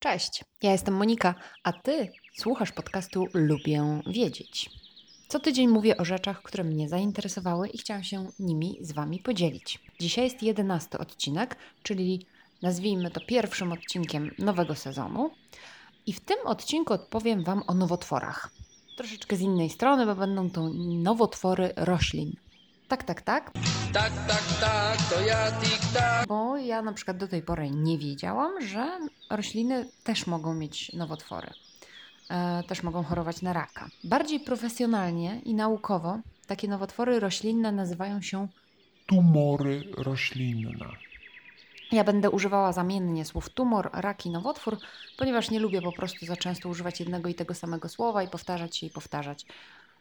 Cześć, ja jestem Monika, a ty słuchasz podcastu Lubię Wiedzieć. Co tydzień mówię o rzeczach, które mnie zainteresowały i chciałam się nimi z Wami podzielić. Dzisiaj jest jedenasty odcinek, czyli nazwijmy to pierwszym odcinkiem nowego sezonu. I w tym odcinku odpowiem Wam o nowotworach. Troszeczkę z innej strony, bo będą to nowotwory roślin. Tak, tak, tak. Tak, tak, tak, to ja tik-tak. Bo ja na przykład do tej pory nie wiedziałam, że rośliny też mogą mieć nowotwory. E, też mogą chorować na raka. Bardziej profesjonalnie i naukowo takie nowotwory roślinne nazywają się. tumory roślinne. Ja będę używała zamiennie słów tumor, rak i nowotwór, ponieważ nie lubię po prostu za często używać jednego i tego samego słowa i powtarzać się i powtarzać,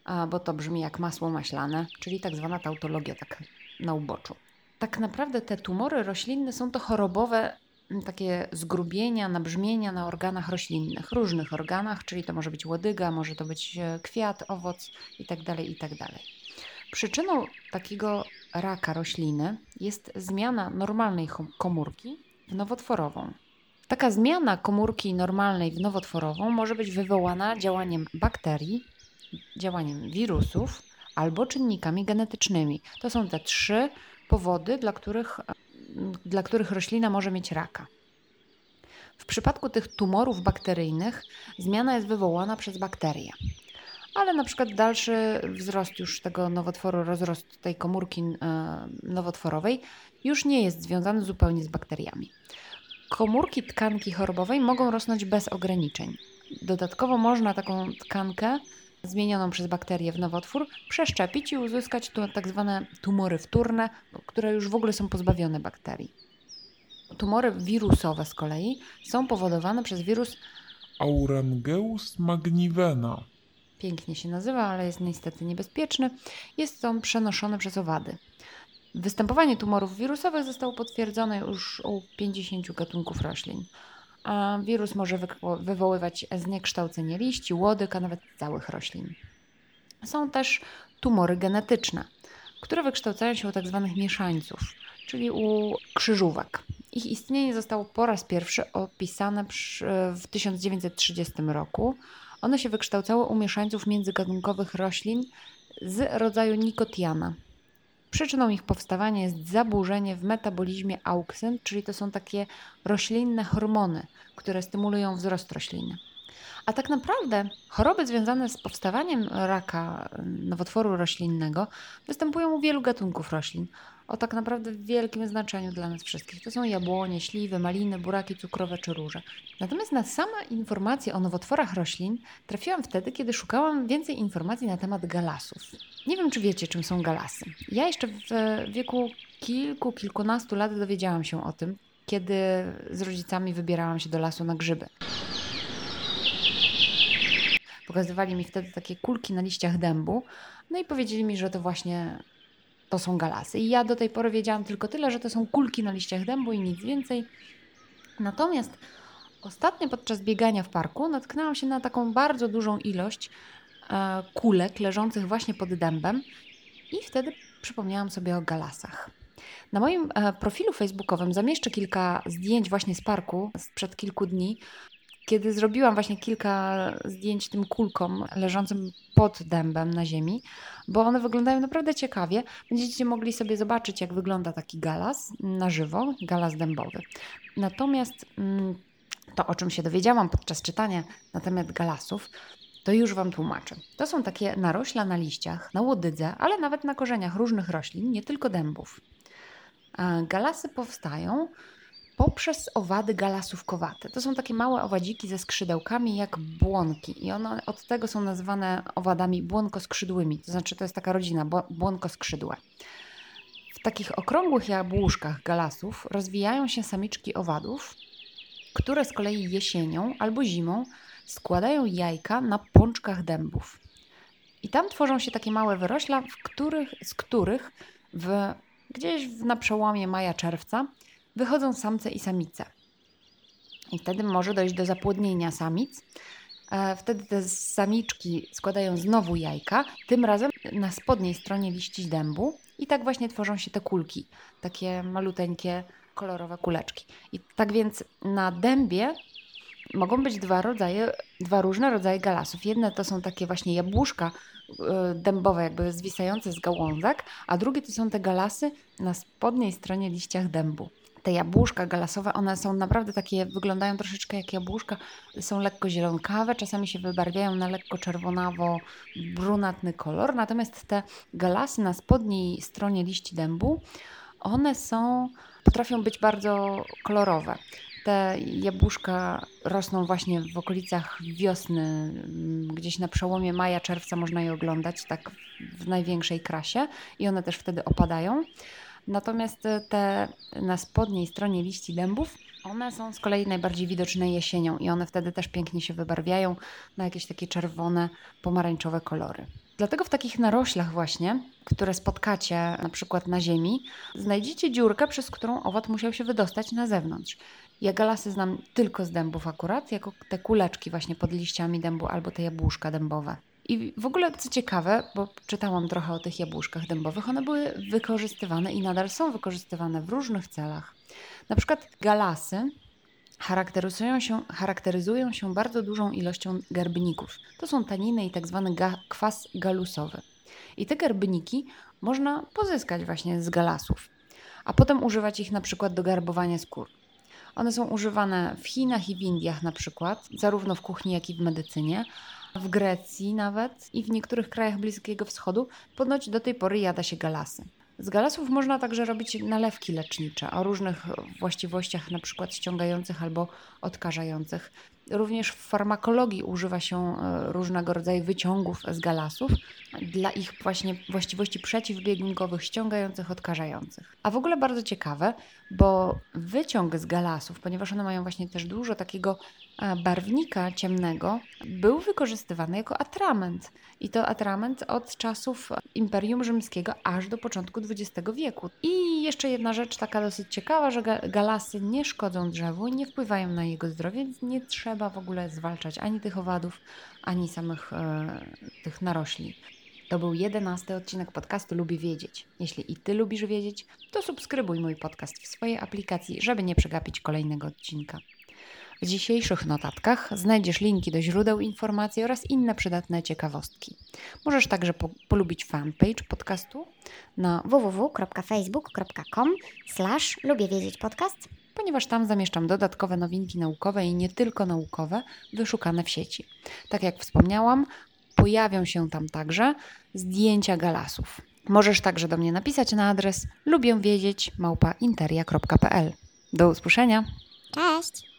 a, bo to brzmi jak masło maślane, czyli tak zwana tautologia, tak na uboczu. Tak naprawdę te tumory roślinne są to chorobowe m, takie zgrubienia, nabrzmienia na organach roślinnych, różnych organach, czyli to może być łodyga, może to być e, kwiat, owoc itd. itd. Przyczyną takiego raka rośliny jest zmiana normalnej komórki w nowotworową. Taka zmiana komórki normalnej w nowotworową może być wywołana działaniem bakterii, działaniem wirusów albo czynnikami genetycznymi. To są te trzy powody, dla których, dla których roślina może mieć raka. W przypadku tych tumorów bakteryjnych zmiana jest wywołana przez bakterie. Ale na przykład dalszy wzrost już tego nowotworu, rozrost tej komórki e, nowotworowej już nie jest związany zupełnie z bakteriami. Komórki tkanki chorobowej mogą rosnąć bez ograniczeń. Dodatkowo można taką tkankę zmienioną przez bakterie w nowotwór przeszczepić i uzyskać tu tak zwane tumory wtórne, które już w ogóle są pozbawione bakterii. Tumory wirusowe z kolei są powodowane przez wirus, Aurangeus magnivena. pięknie się nazywa, ale jest niestety niebezpieczny. Jest on przenoszony przez owady. Występowanie tumorów wirusowych zostało potwierdzone już u 50 gatunków roślin. Wirus może wywoływać zniekształcenie liści, łodyg, a nawet całych roślin. Są też tumory genetyczne, które wykształcają się u tzw. mieszańców, czyli u krzyżówek. Ich istnienie zostało po raz pierwszy opisane w 1930 roku. One się wykształcały u mieszańców międzygatunkowych roślin z rodzaju nikotiana. Przyczyną ich powstawania jest zaburzenie w metabolizmie auksyn, czyli to są takie roślinne hormony, które stymulują wzrost rośliny. A tak naprawdę choroby związane z powstawaniem raka nowotworu roślinnego występują u wielu gatunków roślin o tak naprawdę wielkim znaczeniu dla nas wszystkich. To są jabłonie, śliwy, maliny, buraki cukrowe czy róże. Natomiast na same informacje o nowotworach roślin trafiłam wtedy, kiedy szukałam więcej informacji na temat galasów. Nie wiem, czy wiecie, czym są galasy. Ja jeszcze w wieku kilku, kilkunastu lat dowiedziałam się o tym, kiedy z rodzicami wybierałam się do lasu na grzyby. Pokazywali mi wtedy takie kulki na liściach dębu, no i powiedzieli mi, że to właśnie to są galasy. I ja do tej pory wiedziałam tylko tyle, że to są kulki na liściach dębu i nic więcej. Natomiast ostatnio podczas biegania w parku natknęłam się na taką bardzo dużą ilość e, kulek leżących właśnie pod dębem i wtedy przypomniałam sobie o galasach. Na moim e, profilu facebookowym zamieszczę kilka zdjęć właśnie z parku sprzed kilku dni, kiedy zrobiłam właśnie kilka zdjęć tym kulkom leżącym pod dębem na ziemi, bo one wyglądają naprawdę ciekawie. Będziecie mogli sobie zobaczyć, jak wygląda taki galas na żywo, galas dębowy. Natomiast mm, to, o czym się dowiedziałam podczas czytania na temat galasów, to już Wam tłumaczę. To są takie narośla na liściach, na łodydze, ale nawet na korzeniach różnych roślin, nie tylko dębów. Galasy powstają poprzez owady galasówkowate. To są takie małe owadziki ze skrzydełkami jak błonki i one od tego są nazywane owadami błonkoskrzydłymi. To znaczy to jest taka rodzina bło- błonkoskrzydłe. W takich okrągłych jabłuszkach galasów rozwijają się samiczki owadów, które z kolei jesienią albo zimą składają jajka na pączkach dębów. I tam tworzą się takie małe wyrośla, których, z których w, gdzieś na przełomie maja-czerwca wychodzą samce i samice. I wtedy może dojść do zapłodnienia samic. E, Wtedy te samiczki składają znowu jajka, tym razem na spodniej stronie liści dębu. I tak właśnie tworzą się te kulki, takie maluteńkie, kolorowe kuleczki. I tak więc na dębie Mogą być dwa rodzaje, dwa różne rodzaje galasów. Jedne to są takie właśnie jabłuszka e, dębowe, jakby zwisające z gałązek, a drugie to są te galasy na spodniej stronie liściach dębu. Te jabłuszka galasowe, one są naprawdę takie, wyglądają troszeczkę jak jabłuszka, są lekko zielonkawe, czasami się wybarwiają na lekko czerwonawo-brunatny kolor, natomiast te galasy na spodniej stronie liści dębu, one są, potrafią być bardzo kolorowe. Te jabłuszka rosną właśnie w okolicach wiosny, mm, gdzieś na przełomie maja, czerwca można je oglądać tak w największej krasie i one też wtedy opadają. Natomiast te na spodniej stronie liści dębów, one są z kolei najbardziej widoczne jesienią i one wtedy też pięknie się wybarwiają na jakieś takie czerwone, pomarańczowe kolory. Dlatego w takich naroślach właśnie, które spotkacie na przykład na ziemi, znajdziecie dziurkę, przez którą owad musiał się wydostać na zewnątrz. Ja galasy znam tylko z dębów akurat, jako te kuleczki właśnie pod liściami dębu albo te jabłuszka dębowe. I w ogóle co ciekawe, bo czytałam trochę o tych jabłuszkach dębowych, one były wykorzystywane i nadal są wykorzystywane w różnych celach. Na przykład galasy charakteryzują się, charakteryzują się bardzo dużą ilością garbników. To są taniny i tak zwany ga, kwas galusowy. I te garbniki można pozyskać właśnie z galasów, a potem używać ich na przykład do garbowania skór. One są używane w Chinach i w Indiach na przykład, zarówno w kuchni, jak i w medycynie, w Grecji nawet i w niektórych krajach Bliskiego Wschodu ponoć do tej pory jada się galasy. Z galasów można także robić nalewki lecznicze o różnych właściwościach, na przykład ściągających albo odkażających. Również w farmakologii używa się e, różnego rodzaju wyciągów z galasów dla ich właśnie właściwości przeciwbiegunkowych, ściągających, odkażających. A w ogóle bardzo ciekawe, bo wyciąg z galasów, ponieważ one mają właśnie też dużo takiego e, barwnika ciemnego, był wykorzystywany jako atrament. I to atrament od czasów Imperium Rzymskiego aż do początku XX wieku. I jeszcze jedna rzecz taka dosyć ciekawa, że galasy nie szkodzą drzewu, nie wpływają na jego zdrowie, więc nie trzeba w ogóle zwalczać ani tych owadów, ani samych e, tych narośli. To był jedenasty odcinek podcastu Lubię Wiedzieć. Jeśli i Ty lubisz wiedzieć, to subskrybuj mój podcast w swojej aplikacji, żeby nie przegapić kolejnego odcinka. W dzisiejszych notatkach znajdziesz linki do źródeł informacji oraz inne przydatne ciekawostki. Możesz także po polubić fanpage podcastu na www.facebook.com slash lubię wiedzieć podcast ponieważ tam zamieszczam dodatkowe nowinki naukowe i nie tylko naukowe, wyszukane w sieci. Tak jak wspomniałam, pojawią się tam także zdjęcia galasów. Możesz także do mnie napisać na adres lubię wiedzieć małpainteria.pl. Do usłyszenia. Cześć!